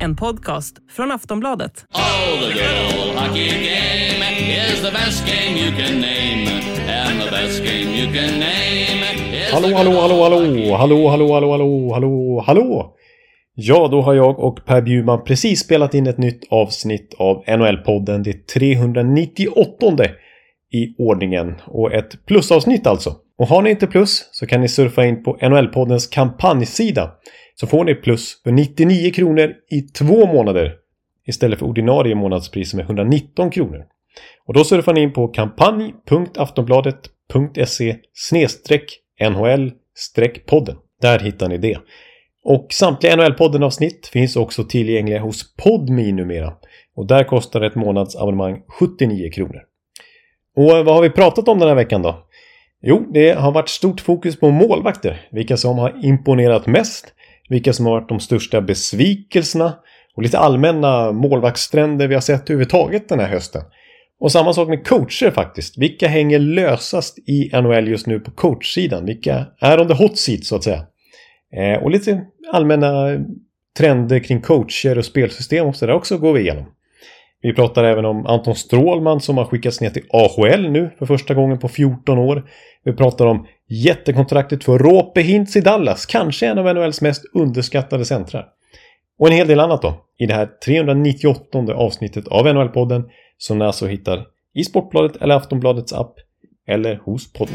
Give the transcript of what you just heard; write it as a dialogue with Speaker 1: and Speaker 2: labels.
Speaker 1: En podcast från Aftonbladet.
Speaker 2: Oh, the good old hockey game is the best game you can name. And the best game you can name is
Speaker 3: Hallå, hallå, hallå, hallå, hallå, hallå, hallå, hallå, hallå, hallå. Ja, då har jag och Per Bjurman precis spelat in ett nytt avsnitt av NHL-podden, det 398 i ordningen. Och ett plusavsnitt alltså. Och har ni inte plus så kan ni surfa in på NHL-poddens kampanjsida. Så får ni plus för 99 kronor i två månader. Istället för ordinarie månadspris som är 119 kronor. Och då surfar ni in på kampanj.aftonbladet.se NHL-podden. Där hittar ni det. Och samtliga NHL-podden avsnitt finns också tillgängliga hos Podme numera. Och där kostar ett månadsabonnemang 79 kronor. Och vad har vi pratat om den här veckan då? Jo, det har varit stort fokus på målvakter. Vilka som har imponerat mest. Vilka som har varit de största besvikelserna. Och lite allmänna målvaktstrender vi har sett överhuvudtaget den här hösten. Och samma sak med coacher faktiskt. Vilka hänger lösast i NHL just nu på coachsidan? Vilka är on the hot seat så att säga? Eh, och lite allmänna trender kring coacher och spelsystem och sådär också går vi igenom. Vi pratar även om Anton Strålman som har skickats ner till AHL nu för första gången på 14 år. Vi pratar om jättekontraktet för Rope Hintz i Dallas, kanske en av NHLs mest underskattade centrar. Och en hel del annat då, i det här 398 avsnittet av NHL-podden som ni alltså hittar i Sportbladet eller Aftonbladets app eller hos podden.